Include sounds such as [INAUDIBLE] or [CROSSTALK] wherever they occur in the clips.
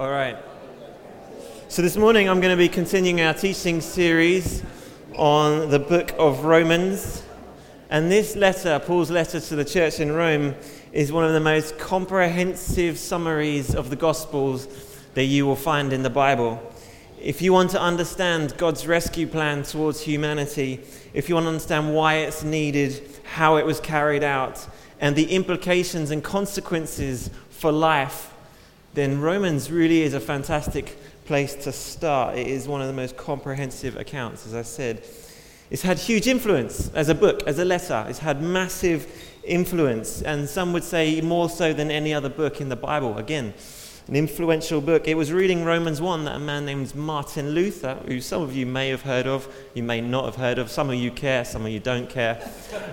All right. So this morning I'm going to be continuing our teaching series on the book of Romans. And this letter, Paul's letter to the church in Rome, is one of the most comprehensive summaries of the Gospels that you will find in the Bible. If you want to understand God's rescue plan towards humanity, if you want to understand why it's needed, how it was carried out, and the implications and consequences for life, then Romans really is a fantastic place to start. It is one of the most comprehensive accounts, as I said. It's had huge influence as a book, as a letter. It's had massive influence, and some would say more so than any other book in the Bible. Again, an influential book. It was reading Romans 1 that a man named Martin Luther, who some of you may have heard of, you may not have heard of, some of you care, some of you don't care.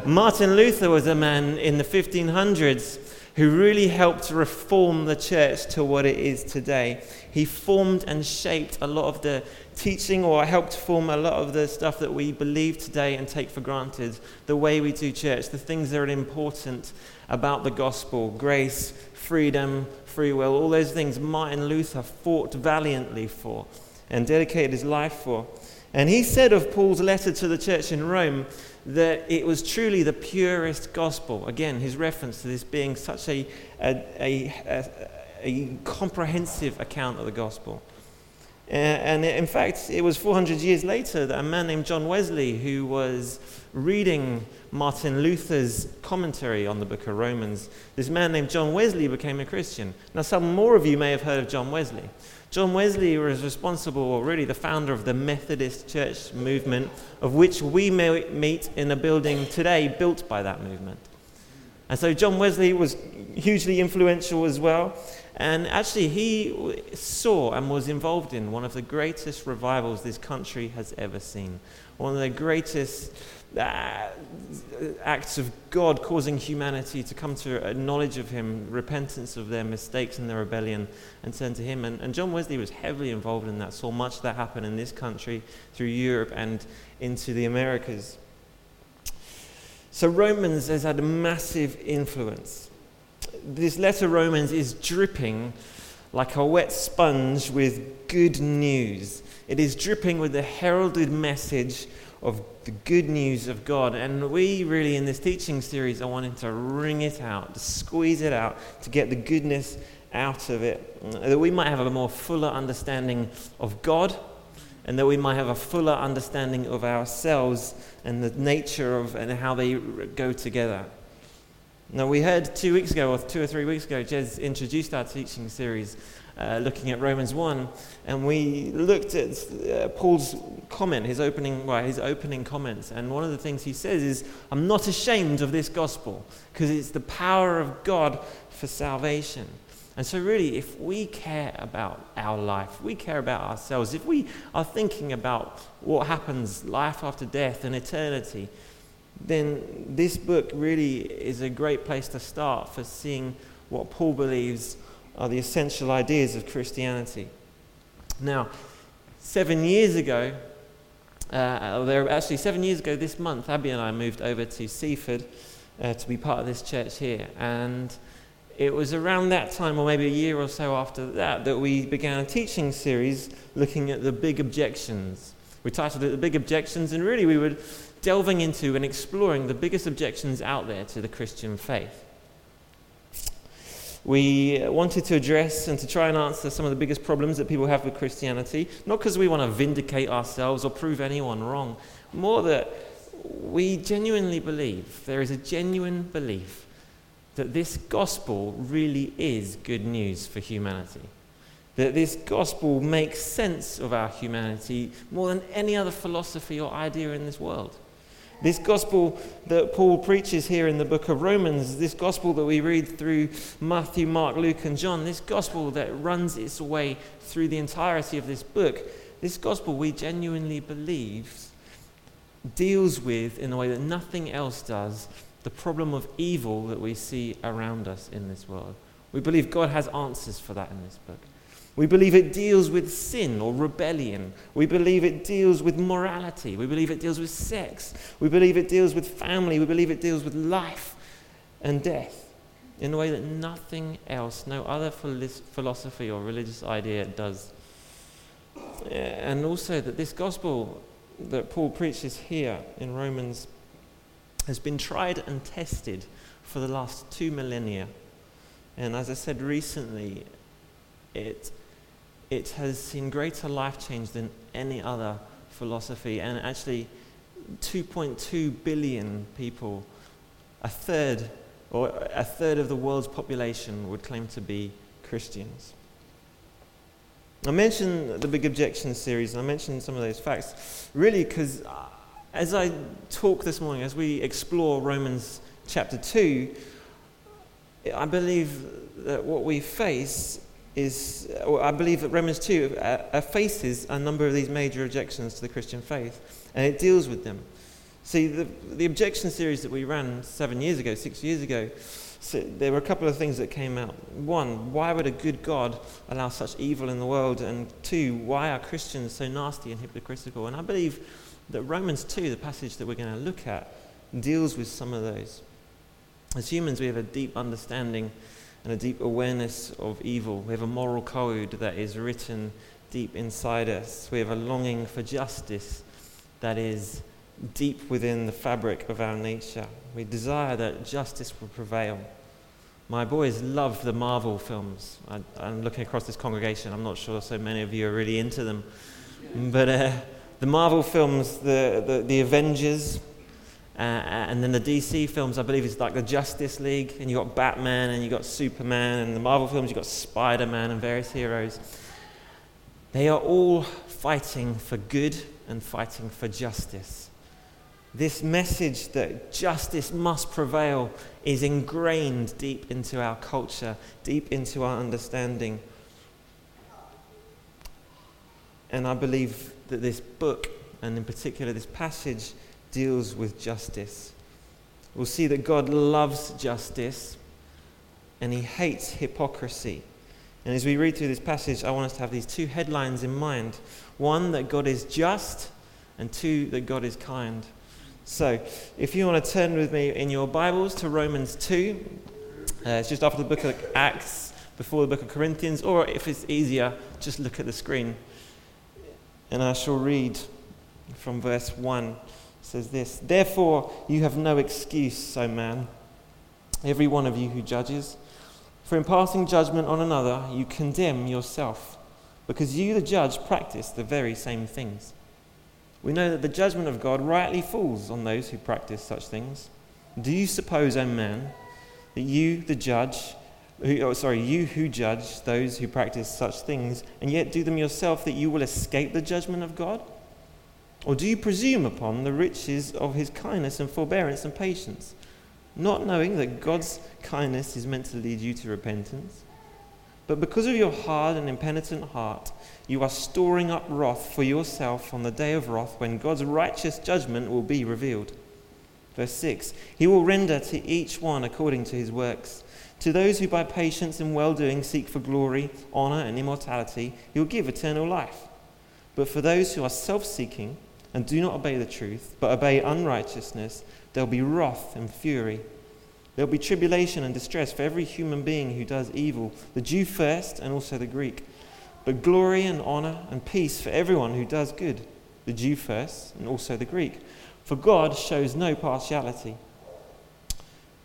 Martin Luther was a man in the 1500s who really helped reform the church to what it is today. He formed and shaped a lot of the teaching, or helped form a lot of the stuff that we believe today and take for granted, the way we do church, the things that are important about the gospel grace, freedom, free will, all those things Martin Luther fought valiantly for and dedicated his life for. And he said of Paul's letter to the church in Rome that it was truly the purest gospel. Again, his reference to this being such a, a, a, a, comprehensive account of the gospel. Uh, and in fact, it was 400 years later that a man named John Wesley, who was reading Martin Luther's commentary on the book of Romans, this man named John Wesley became a Christian. Now, some more of you may have heard of John Wesley. John Wesley was responsible, or really the founder of the Methodist Church movement, of which we meet in a building today built by that movement. And so John Wesley was hugely influential as well. And actually, he saw and was involved in one of the greatest revivals this country has ever seen. One of the greatest uh, acts of God causing humanity to come to a knowledge of Him, repentance of their mistakes and their rebellion, and turn to Him. And, and John Wesley was heavily involved in that, saw much of that happen in this country, through Europe, and into the Americas. So, Romans has had a massive influence. This letter, Romans, is dripping like a wet sponge with good news. It is dripping with the heralded message of the good news of God. And we really, in this teaching series, are wanting to wring it out, to squeeze it out, to get the goodness out of it, that we might have a more fuller understanding of God, and that we might have a fuller understanding of ourselves and the nature of and how they go together. Now, we heard two weeks ago, or two or three weeks ago, Jez introduced our teaching series uh, looking at Romans 1, and we looked at uh, Paul's comment, his opening, well, his opening comments. And one of the things he says is, I'm not ashamed of this gospel because it's the power of God for salvation. And so, really, if we care about our life, we care about ourselves, if we are thinking about what happens life after death and eternity, then this book really is a great place to start for seeing what Paul believes are the essential ideas of Christianity. Now, seven years ago, uh, actually seven years ago this month, Abby and I moved over to Seaford uh, to be part of this church here, and it was around that time, or maybe a year or so after that, that we began a teaching series looking at the big objections. We titled it The Big Objections, and really we were delving into and exploring the biggest objections out there to the Christian faith. We wanted to address and to try and answer some of the biggest problems that people have with Christianity, not because we want to vindicate ourselves or prove anyone wrong, more that we genuinely believe, there is a genuine belief that this gospel really is good news for humanity. That this gospel makes sense of our humanity more than any other philosophy or idea in this world. This gospel that Paul preaches here in the book of Romans, this gospel that we read through Matthew, Mark, Luke, and John, this gospel that runs its way through the entirety of this book, this gospel we genuinely believe deals with, in a way that nothing else does, the problem of evil that we see around us in this world. We believe God has answers for that in this book. We believe it deals with sin or rebellion. We believe it deals with morality. We believe it deals with sex. We believe it deals with family. We believe it deals with life and death. in a way that nothing else, no other philosophy or religious idea does. And also that this gospel that Paul preaches here in Romans has been tried and tested for the last two millennia. And as I said recently, it, it has seen greater life change than any other philosophy. And actually, 2.2 billion people, a third, or a third of the world's population, would claim to be Christians. I mentioned the Big Objection series, and I mentioned some of those facts really because as I talk this morning, as we explore Romans chapter 2, I believe that what we face is, I believe that Romans 2 uh, uh, faces a number of these major objections to the Christian faith, and it deals with them. See, the, the objection series that we ran seven years ago, six years ago, so there were a couple of things that came out. One, why would a good God allow such evil in the world? And two, why are Christians so nasty and hypocritical? And I believe that Romans 2, the passage that we're going to look at, deals with some of those. As humans, we have a deep understanding and a deep awareness of evil. We have a moral code that is written deep inside us. We have a longing for justice that is deep within the fabric of our nature. We desire that justice will prevail. My boys love the Marvel films. I, am looking across this congregation. I'm not sure so many of you are really into them. But uh, the Marvel films, the, the, the Avengers, uh, and then the DC films, I believe, is like the Justice League, and you've got Batman, and you've got Superman, and the Marvel films, you've got Spider Man, and various heroes. They are all fighting for good and fighting for justice. This message that justice must prevail is ingrained deep into our culture, deep into our understanding. And I believe that this book, and in particular this passage, deals with justice. We'll see that God loves justice and he hates hypocrisy. And as we read through this passage, I want us to have these two headlines in mind one, that God is just, and two, that God is kind. So, if you want to turn with me in your Bibles to Romans 2, uh, it's just after the book of Acts, before the book of Corinthians, or if it's easier, just look at the screen. And I shall read from verse 1 It says this Therefore, you have no excuse, O man, every one of you who judges. For in passing judgment on another, you condemn yourself, because you, the judge, practice the very same things. We know that the judgment of God rightly falls on those who practice such things. Do you suppose, O man, that you, the judge, who, oh, sorry, you who judge those who practice such things, and yet do them yourself, that you will escape the judgment of God? Or do you presume upon the riches of his kindness and forbearance and patience, not knowing that God's kindness is meant to lead you to repentance? But because of your hard and impenitent heart, you are storing up wrath for yourself on the day of wrath when God's righteous judgment will be revealed. Verse 6 He will render to each one according to his works. To those who by patience and well doing seek for glory, honor, and immortality, he will give eternal life. But for those who are self seeking, and do not obey the truth, but obey unrighteousness, there'll be wrath and fury. There'll be tribulation and distress for every human being who does evil, the Jew first and also the Greek. But glory and honor and peace for everyone who does good, the Jew first and also the Greek. For God shows no partiality.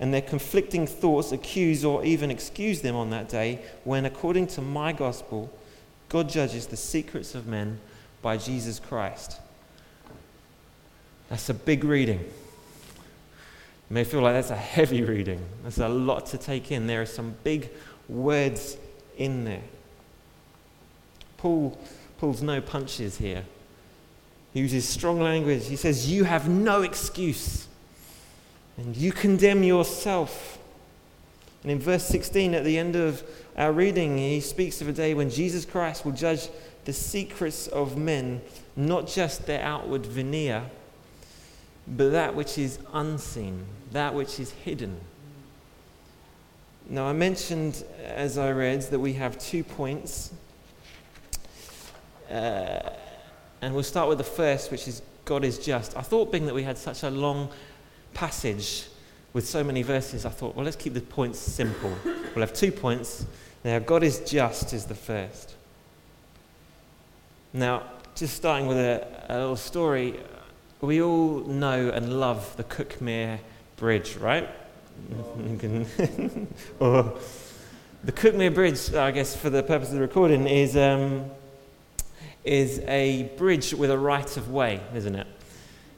and their conflicting thoughts accuse or even excuse them on that day, when, according to my gospel, God judges the secrets of men by Jesus Christ. That's a big reading. You may feel like that's a heavy reading. That's a lot to take in. There are some big words in there. Paul pulls no punches here. He uses strong language. He says, You have no excuse. And you condemn yourself. And in verse 16, at the end of our reading, he speaks of a day when Jesus Christ will judge the secrets of men, not just their outward veneer, but that which is unseen, that which is hidden. Now, I mentioned as I read that we have two points. Uh, and we'll start with the first, which is God is just. I thought, being that we had such a long passage with so many verses, I thought, well, let's keep the points simple. We'll have two points. Now, God is just is the first. Now, just starting with a, a little story, we all know and love the Cuckmere Bridge, right? [LAUGHS] or the Cuckmere Bridge, I guess, for the purpose of the recording, is, um, is a bridge with a right of way, isn't it?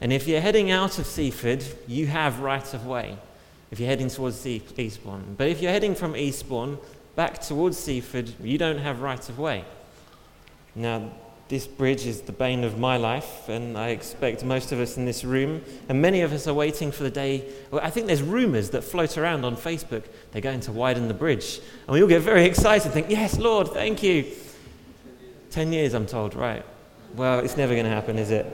And if you're heading out of Seaford, you have right of way if you're heading towards Eastbourne. But if you're heading from Eastbourne back towards Seaford, you don't have right of way. Now, this bridge is the bane of my life, and I expect most of us in this room, and many of us are waiting for the day. Well, I think there's rumours that float around on Facebook they're going to widen the bridge. And we all get very excited, think, Yes, Lord, thank you. Ten years, I'm told, right. Well, it's never going to happen, is it?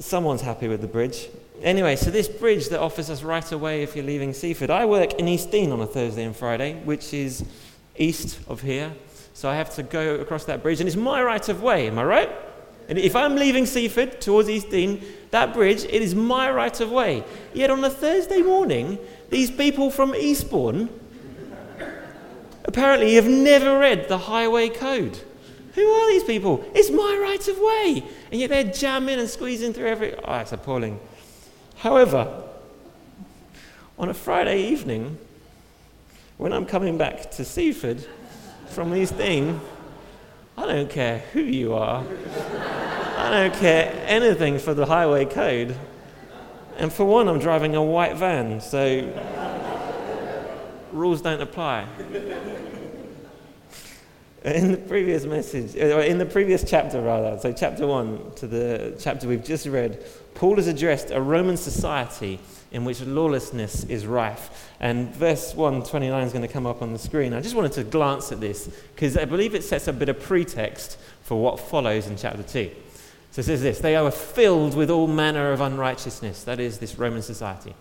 Someone's happy with the bridge. Anyway, so this bridge that offers us right away if you're leaving Seaford. I work in East Dean on a Thursday and Friday, which is east of here. So I have to go across that bridge, and it's my right of way, am I right? And if I'm leaving Seaford towards East Dean, that bridge, it is my right of way. Yet on a Thursday morning, these people from Eastbourne apparently have never read the highway code. Who are these people? It's my right of way. And yet they're jamming and squeezing through every. Oh, it's appalling. However, on a Friday evening, when I'm coming back to Seaford, from these things, I don't care who you are. I don't care anything for the highway code. And for one, I'm driving a white van, so rules don't apply. In the previous message, uh, in the previous chapter, rather, so chapter one to the chapter we've just read, Paul has addressed a Roman society in which lawlessness is rife. And verse 129 is going to come up on the screen. I just wanted to glance at this because I believe it sets a bit of pretext for what follows in chapter 2. So it says this They are filled with all manner of unrighteousness. That is, this Roman society.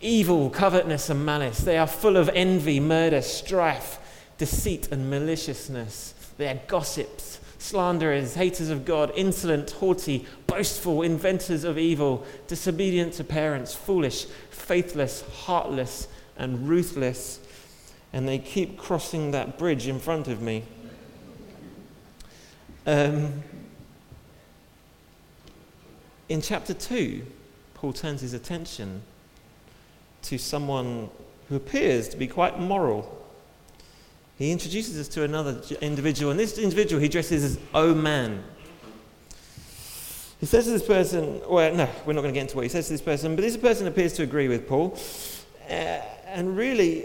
Evil, covetousness, and malice. They are full of envy, murder, strife, deceit, and maliciousness. They are gossips slanderers, haters of God, insolent, haughty, boastful, inventors of evil, disobedient to parents, foolish, faithless, heartless, and ruthless. And they keep crossing that bridge in front of me. Um, in chapter 2, Paul turns his attention to someone who appears to be quite moral he introduces us to another individual, and this individual he addresses as Oh man. He says to this person, well, no, we're not going to get into what he says to this person, but this person appears to agree with Paul. Uh, and really,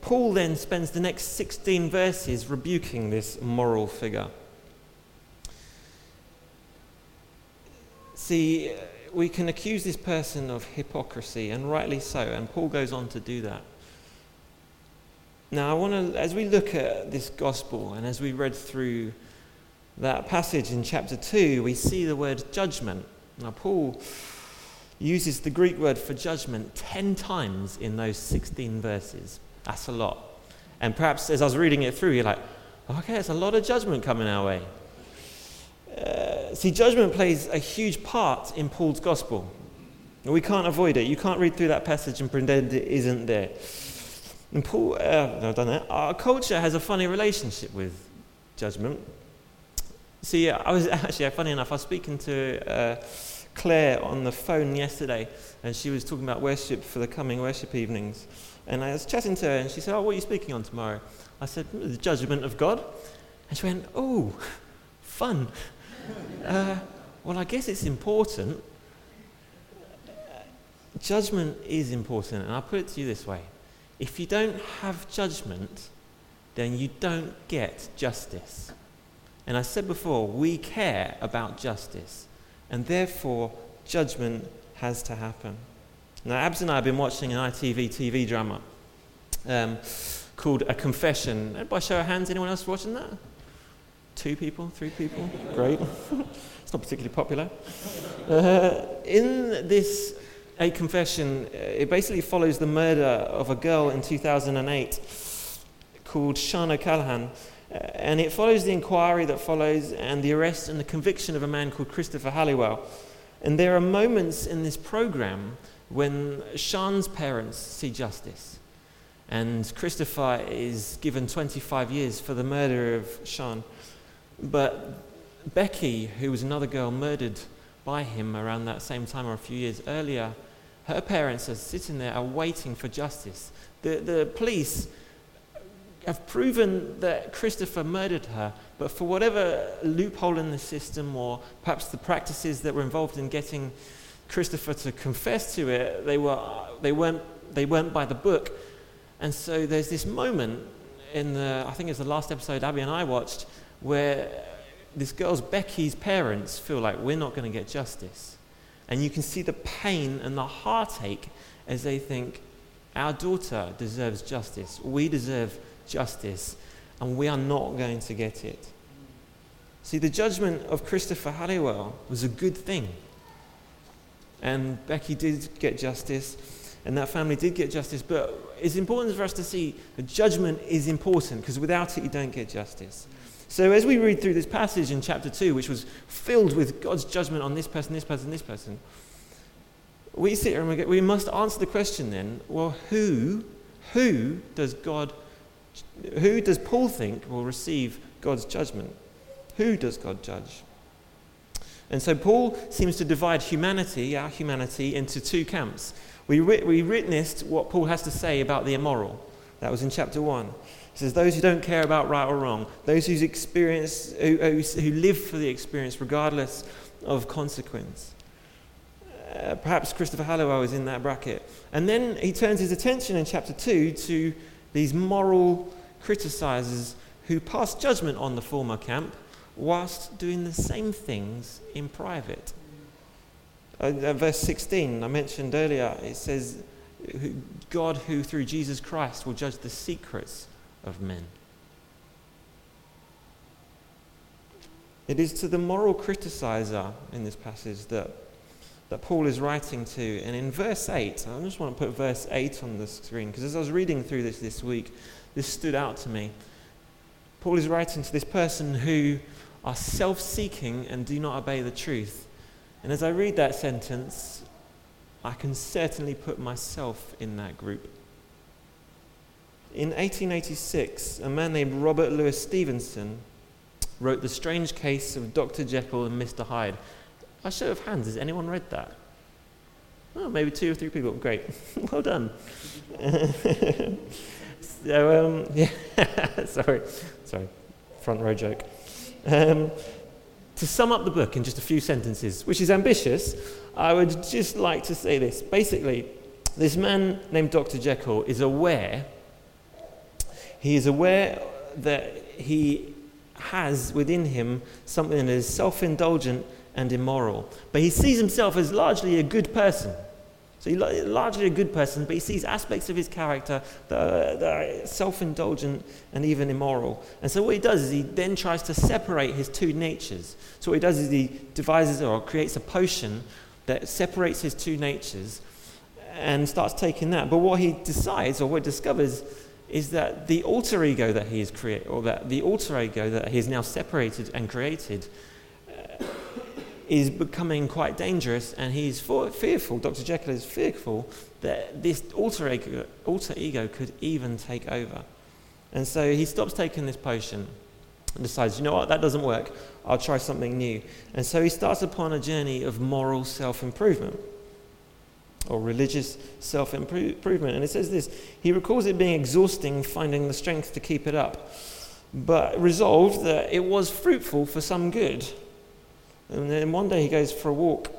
Paul then spends the next 16 verses rebuking this moral figure. See, we can accuse this person of hypocrisy, and rightly so, and Paul goes on to do that. Now, I want to, as we look at this gospel and as we read through that passage in chapter 2, we see the word judgment. Now, Paul uses the Greek word for judgment 10 times in those 16 verses. That's a lot. And perhaps as I was reading it through, you're like, okay, there's a lot of judgment coming our way. Uh, see, judgment plays a huge part in Paul's gospel. We can't avoid it. You can't read through that passage and pretend it isn't there. And Paul, uh, I've done that. Our culture has a funny relationship with judgment. See, I was [LAUGHS] actually, funny enough, I was speaking to uh, Claire on the phone yesterday, and she was talking about worship for the coming worship evenings. And I was chatting to her, and she said, Oh, what are you speaking on tomorrow? I said, The judgment of God. And she went, Oh, [LAUGHS] fun. Uh, well, I guess it's important. Judgment is important, and I'll put it to you this way if you don't have judgment, then you don't get justice. And I said before, we care about justice, and therefore judgment has to happen. Now, Abs and I have been watching an ITV TV drama, um, called A Confession. By show of hands, anyone else watching that? Two people, three people? Great. [LAUGHS] it's not particularly popular. Uh, in this A Confession, it basically follows the murder of a girl in 2008 called Sian O'Callaghan. Uh, and it follows the inquiry that follows and the arrest and the conviction of a man called Christopher Halliwell. And there are moments in this program when Sian's parents see justice. And Christopher is given 25 years for the murder of Sian. But Becky, who was another girl murdered by him around that same time or a few years earlier, her parents are sitting there are waiting for justice. The, the police have proven that Christopher murdered her, but for whatever loophole in the system or perhaps the practices that were involved in getting Christopher to confess to it, they, were, they, weren't, they weren't by the book. And so there's this moment in the, I think it's the last episode Abby and I watched, where this girl's Becky's parents feel like we're not going to get justice. And you can see the pain and the heartache as they think, our daughter deserves justice. We deserve justice, and we are not going to get it. See, the judgment of Christopher Halliwell was a good thing. And Becky did get justice, and that family did get justice. But it's important for us to see that judgment is important, because without it, you don't get justice. So, as we read through this passage in chapter 2, which was filled with God's judgment on this person, this person, this person, we sit here and we, get, we must answer the question then well, who, who does God, who does Paul think will receive God's judgment? Who does God judge? And so Paul seems to divide humanity, our humanity, into two camps. We, we witnessed what Paul has to say about the immoral. That was in chapter 1. He says, Those who don't care about right or wrong, those whose experience, who, who live for the experience regardless of consequence. Uh, perhaps Christopher Halliwell is in that bracket. And then he turns his attention in chapter 2 to these moral criticizers who pass judgment on the former camp whilst doing the same things in private. Uh, uh verse 16, I mentioned earlier, it says, God who through Jesus Christ will judge the secrets of men. It is to the moral criticizer in this passage that, that Paul is writing to. And in verse 8, I just want to put verse 8 on the screen because as I was reading through this this week, this stood out to me. Paul is writing to this person who are self seeking and do not obey the truth. And as I read that sentence, I can certainly put myself in that group. In 1886, a man named Robert Louis Stevenson wrote The Strange Case of Dr. Jekyll and Mr. Hyde. A show of hands, has anyone read that? Oh, maybe two or three people. Great. [LAUGHS] well done. [LAUGHS] so, um, [LAUGHS] yeah, sorry, sorry, front row joke. Um, to sum up the book in just a few sentences, which is ambitious, I would just like to say this. Basically, this man named Dr. Jekyll is aware he is aware that he has within him something that is self indulgent and immoral. But he sees himself as largely a good person. So he's largely a good person, but he sees aspects of his character that are, are self indulgent and even immoral. And so what he does is he then tries to separate his two natures. So what he does is he devises or creates a potion that separates his two natures and starts taking that. But what he decides or what he discovers is that the alter ego that he has created, or that the alter ego that he has now separated and created, uh, is becoming quite dangerous, and he's fearful. Dr. Jekyll is fearful that this alter ego, alter ego could even take over. And so he stops taking this potion and decides, you know what, that doesn't work. I'll try something new. And so he starts upon a journey of moral self improvement or religious self improvement. And it says this He recalls it being exhausting, finding the strength to keep it up, but resolved that it was fruitful for some good. And then one day he goes for a walk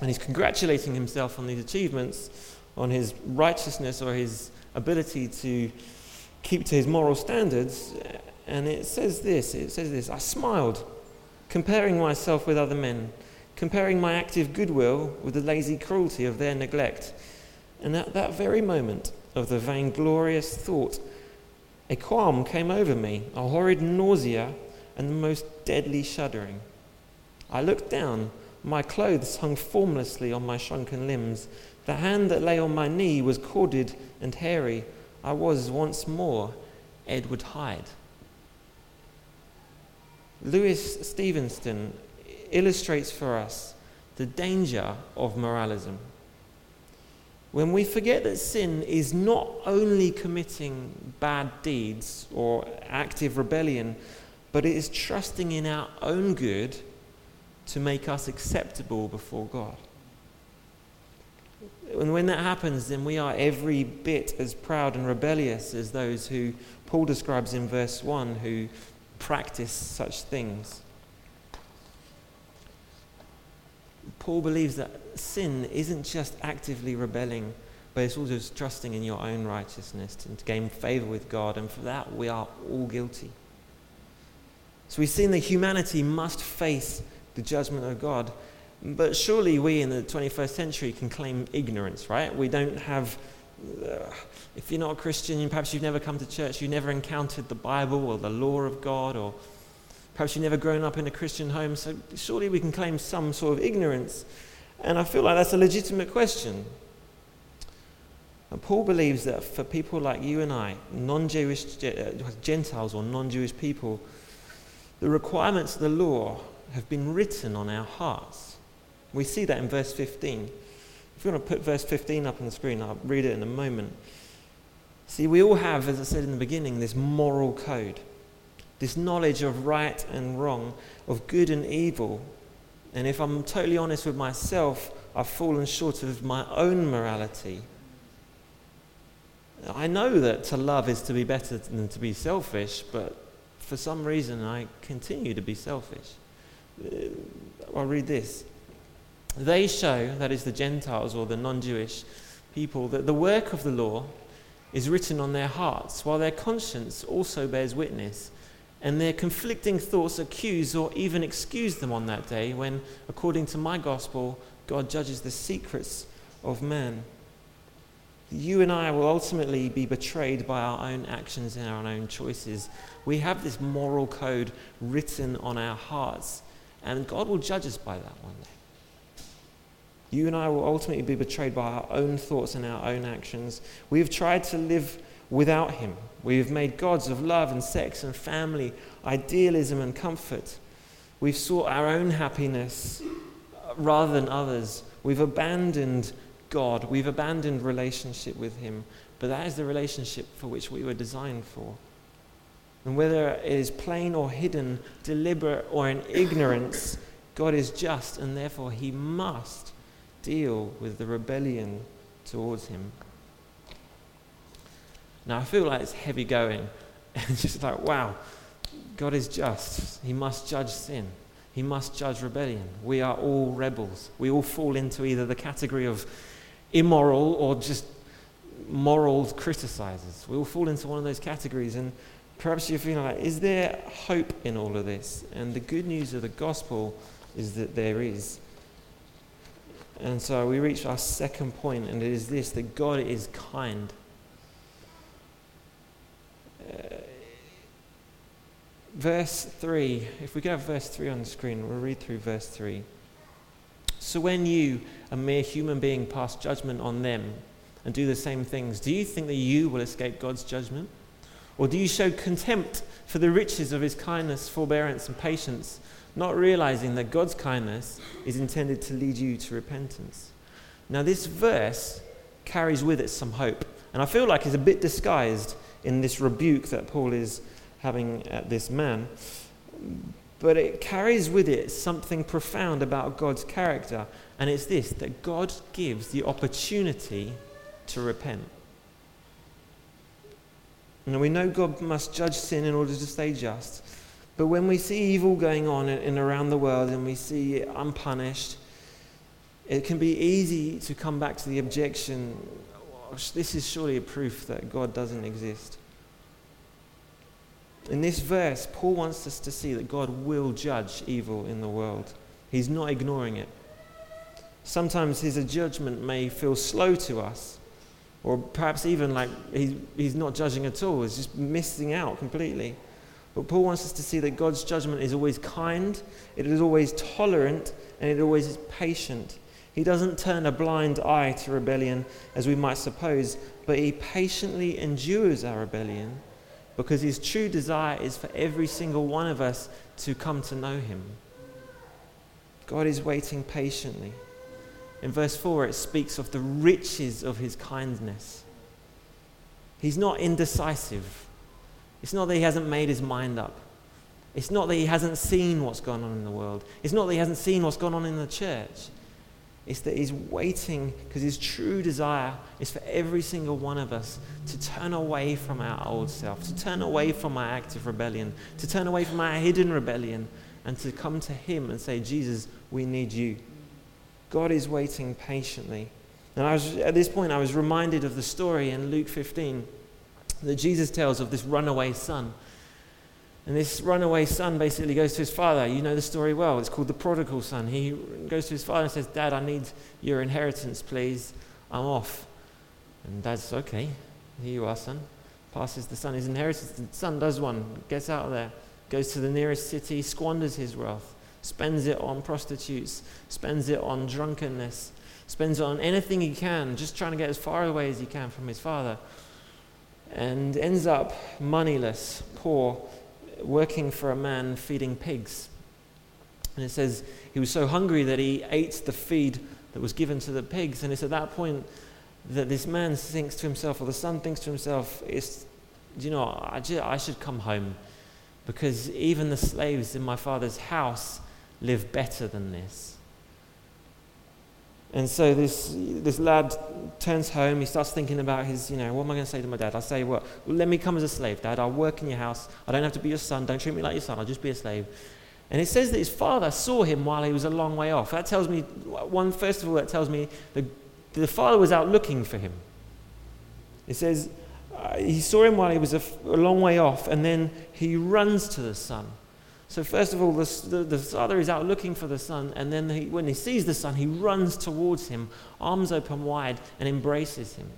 and he's congratulating himself on these achievements, on his righteousness or his ability to keep to his moral standards. And it says this it says this I smiled, comparing myself with other men comparing my active goodwill with the lazy cruelty of their neglect. And at that very moment, of the vainglorious thought, a qualm came over me, a horrid nausea, and the most deadly shuddering. I looked down. My clothes hung formlessly on my shrunken limbs. The hand that lay on my knee was corded and hairy. I was once more Edward Hyde. Louis Stevenson illustrates for us the danger of moralism. When we forget that sin is not only committing bad deeds or active rebellion, but it is trusting in our own good to make us acceptable before God. And when that happens, then we are every bit as proud and rebellious as those who Paul describes in verse 1 who practice such things. Paul believes that sin isn't just actively rebelling, but it's also trusting in your own righteousness to gain favor with God, and for that we are all guilty. So we've seen that humanity must face the judgment of God. But surely we in the 21st century can claim ignorance, right? We don't have, uh, if you're not a Christian, perhaps you've never come to church, you've never encountered the Bible or the law of God, or perhaps you've never grown up in a Christian home, so surely we can claim some sort of ignorance. And I feel like that's a legitimate question. And Paul believes that for people like you and I, non Jewish, uh, Gentiles or non Jewish people, the requirements of the law have been written on our hearts. We see that in verse 15. If you want to put verse 15 up on the screen, I'll read it in a moment. See, we all have, as I said in the beginning, this moral code, this knowledge of right and wrong, of good and evil. And if I'm totally honest with myself, I've fallen short of my own morality. I know that to love is to be better than to be selfish, but for some reason I continue to be selfish. Uh, I'll read this. They show, that is the Gentiles or the non Jewish people, that the work of the law is written on their hearts, while their conscience also bears witness, and their conflicting thoughts accuse or even excuse them on that day when, according to my gospel, God judges the secrets of man. You and I will ultimately be betrayed by our own actions and our own choices. We have this moral code written on our hearts and God will judge us by that one day. You and I will ultimately be betrayed by our own thoughts and our own actions. We have tried to live without Him. We have made gods of love and sex and family, idealism and comfort. We've sought our own happiness rather than others. We've abandoned God. We've abandoned relationship with Him. But that is the relationship for which we were designed for. And whether it is plain or hidden, deliberate or in ignorance, God is just, and therefore he must deal with the rebellion towards him. Now, I feel like it's heavy going. [LAUGHS] And just like, wow, God is just. He must judge sin. He must judge rebellion. We are all rebels. We all fall into either the category of immoral or just moral criticizers. We all fall into one of those categories. And perhaps you're feeling like, is there hope in all of this? And the good news of the gospel is that there is. And so we reach our second point, and it is this that God is kind. Verse 3, if we go verse 3 on the screen, we'll read through verse 3. So when you, a mere human being, pass judgment on them and do the same things, do you think that you will escape God's judgment? Or do you show contempt for the riches of his kindness, forbearance, and patience, not realizing that God's kindness is intended to lead you to repentance? Now, this verse carries with it some hope, and I feel like it's a bit disguised in this rebuke that Paul is having at this man. But it carries with it something profound about God's character, and it's this that God gives the opportunity to repent. And we know God must judge sin in order to stay just. But when we see evil going on in, in around the world and we see it unpunished, it can be easy to come back to the objection this is surely a proof that God doesn't exist. In this verse, Paul wants us to see that God will judge evil in the world. He's not ignoring it. Sometimes his judgment may feel slow to us, Or perhaps even like he, he's not judging at all, he's just missing out completely. But Paul wants us to see that God's judgment is always kind, it is always tolerant, and it always is patient. He doesn't turn a blind eye to rebellion as we might suppose, but he patiently endures our rebellion because his true desire is for every single one of us to come to know him. God is waiting patiently. In verse 4, it speaks of the riches of his kindness. He's not indecisive. It's not that he hasn't made his mind up. It's not that he hasn't seen what's going on in the world. It's not that he hasn't seen what's going on in the church. It's that he's waiting because his true desire is for every single one of us to turn away from our old self, to turn away from our active rebellion, to turn away from our hidden rebellion, and to come to him and say, Jesus, we need you. God is waiting patiently. And I was, at this point, I was reminded of the story in Luke 15 that Jesus tells of this runaway son. And this runaway son basically goes to his father. You know the story well. It's called the prodigal son. He goes to his father and says, Dad, I need your inheritance, please. I'm off. And dad's, okay, here you are, son. Passes the son his inheritance. The son does one, gets out of there, goes to the nearest city, squanders his wealth, spends it on prostitutes, spends it on drunkenness, spends it on anything he can, just trying to get as far away as he can from his father and ends up moneyless, poor, working for a man feeding pigs. And it says he was so hungry that he ate the feed that was given to the pigs. And it's at that point that this man thinks to himself, or the son thinks to himself, it's, you know, I, just, I should come home because even the slaves in my father's house live better than this. And so this, this lad turns home. He starts thinking about his, you know, what am I going to say to my dad? I say, well, let me come as a slave, dad. I'll work in your house. I don't have to be your son. Don't treat me like your son. I'll just be a slave. And it says that his father saw him while he was a long way off. That tells me, one, first of all, that tells me the, the father was out looking for him. It says uh, he saw him while he was a, a long way off, and then he runs to the son. So, first of all, the, the, the, father is out looking for the son, and then he, when he sees the son, he runs towards him, arms open wide, and embraces him.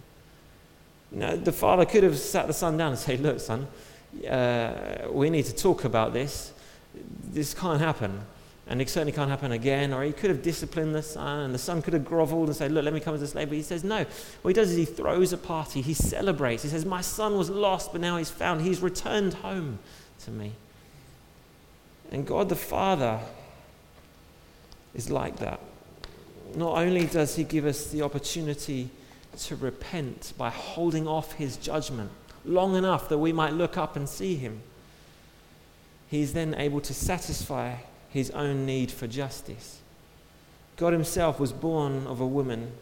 Now, the father could have sat the son down and said, Look, son, uh, we need to talk about this. This can't happen. And it certainly can't happen again. Or he could have disciplined the son, and the son could have groveled and said, Look, let me come as a slave. But he says, No. What he does is he throws a party, he celebrates. He says, My son was lost, but now he's found. He's returned home to me. And God the Father is like that. Not only does He give us the opportunity to repent by holding off His judgment long enough that we might look up and see Him, He is then able to satisfy His own need for justice. God Himself was born of a woman.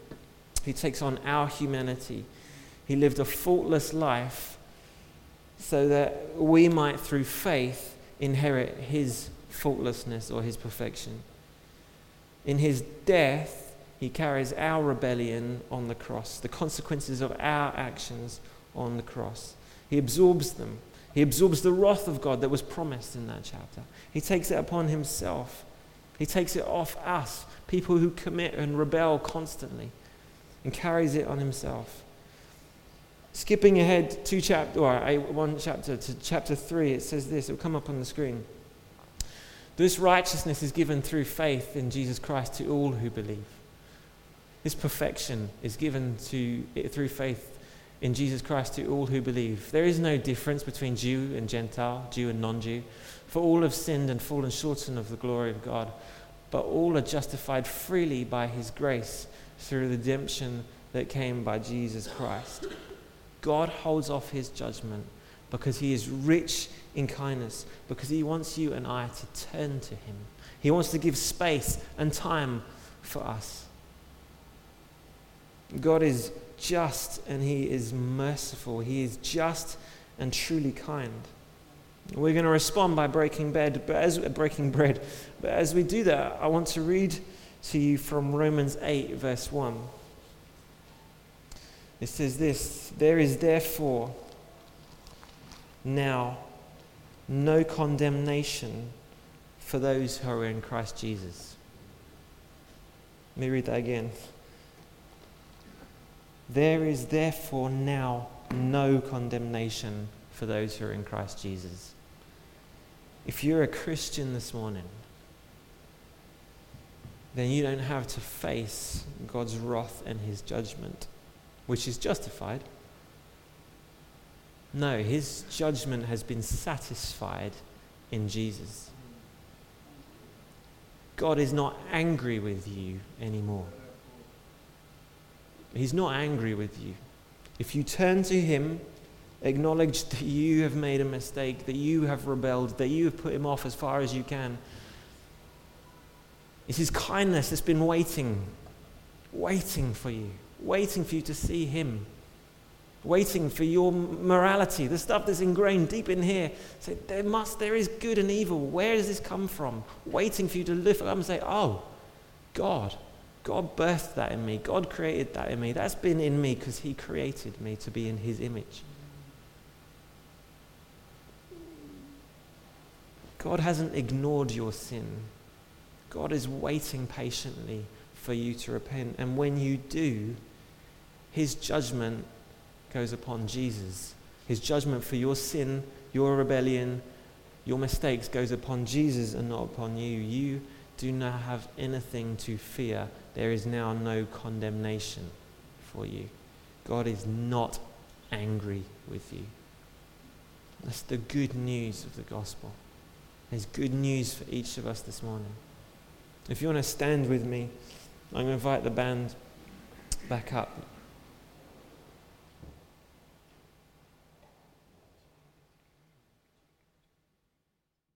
He takes on our humanity. He lived a faultless life so that we might, through faith, inherit his faultlessness or his perfection. In his death, he carries our rebellion on the cross, the consequences of our actions on the cross. He absorbs them. He absorbs the wrath of God that was promised in that chapter. He takes it upon himself. He takes it off us, people who commit and rebel constantly, and carries it on himself. Skipping ahead two chapter, or one chapter to chapter three, it says this. It will come up on the screen. This righteousness is given through faith in Jesus Christ to all who believe. This perfection is given to, through faith in Jesus Christ to all who believe. There is no difference between Jew and Gentile, Jew and non Jew, for all have sinned and fallen short of the glory of God. But all are justified freely by his grace through the redemption that came by Jesus Christ. God holds off his judgment because he is rich in kindness, because he wants you and I to turn to him. He wants to give space and time for us. God is just and he is merciful. He is just and truly kind. We're going to respond by breaking bread, but as breaking bread. But as we do that, I want to read to you from Romans 8 verse 1. It says this There is therefore now no condemnation for those who are in Christ Jesus. Let me read that again. There is therefore now no condemnation for those who are in Christ Jesus. If you're a Christian this morning, then you don't have to face God's wrath and his judgment, which is justified. No, his judgment has been satisfied in Jesus. God is not angry with you anymore. He's not angry with you. If you turn to Him, acknowledge that you have made a mistake, that you have rebelled, that you have put Him off as far as you can, it's His kindness that's been waiting, waiting for you, waiting for you to see Him, waiting for your morality, the stuff that's ingrained deep in here. Say, there must, there is good and evil. Where does this come from? Waiting for you to lift up and say, oh, God. God birthed that in me. God created that in me. That's been in me because He created me to be in His image. God hasn't ignored your sin. God is waiting patiently for you to repent. And when you do, His judgment goes upon Jesus. His judgment for your sin, your rebellion, your mistakes goes upon Jesus and not upon you. You do not have anything to fear. There is now no condemnation for you. God is not angry with you. That's the good news of the gospel. There's good news for each of us this morning. If you want to stand with me, I'm going to invite the band back up.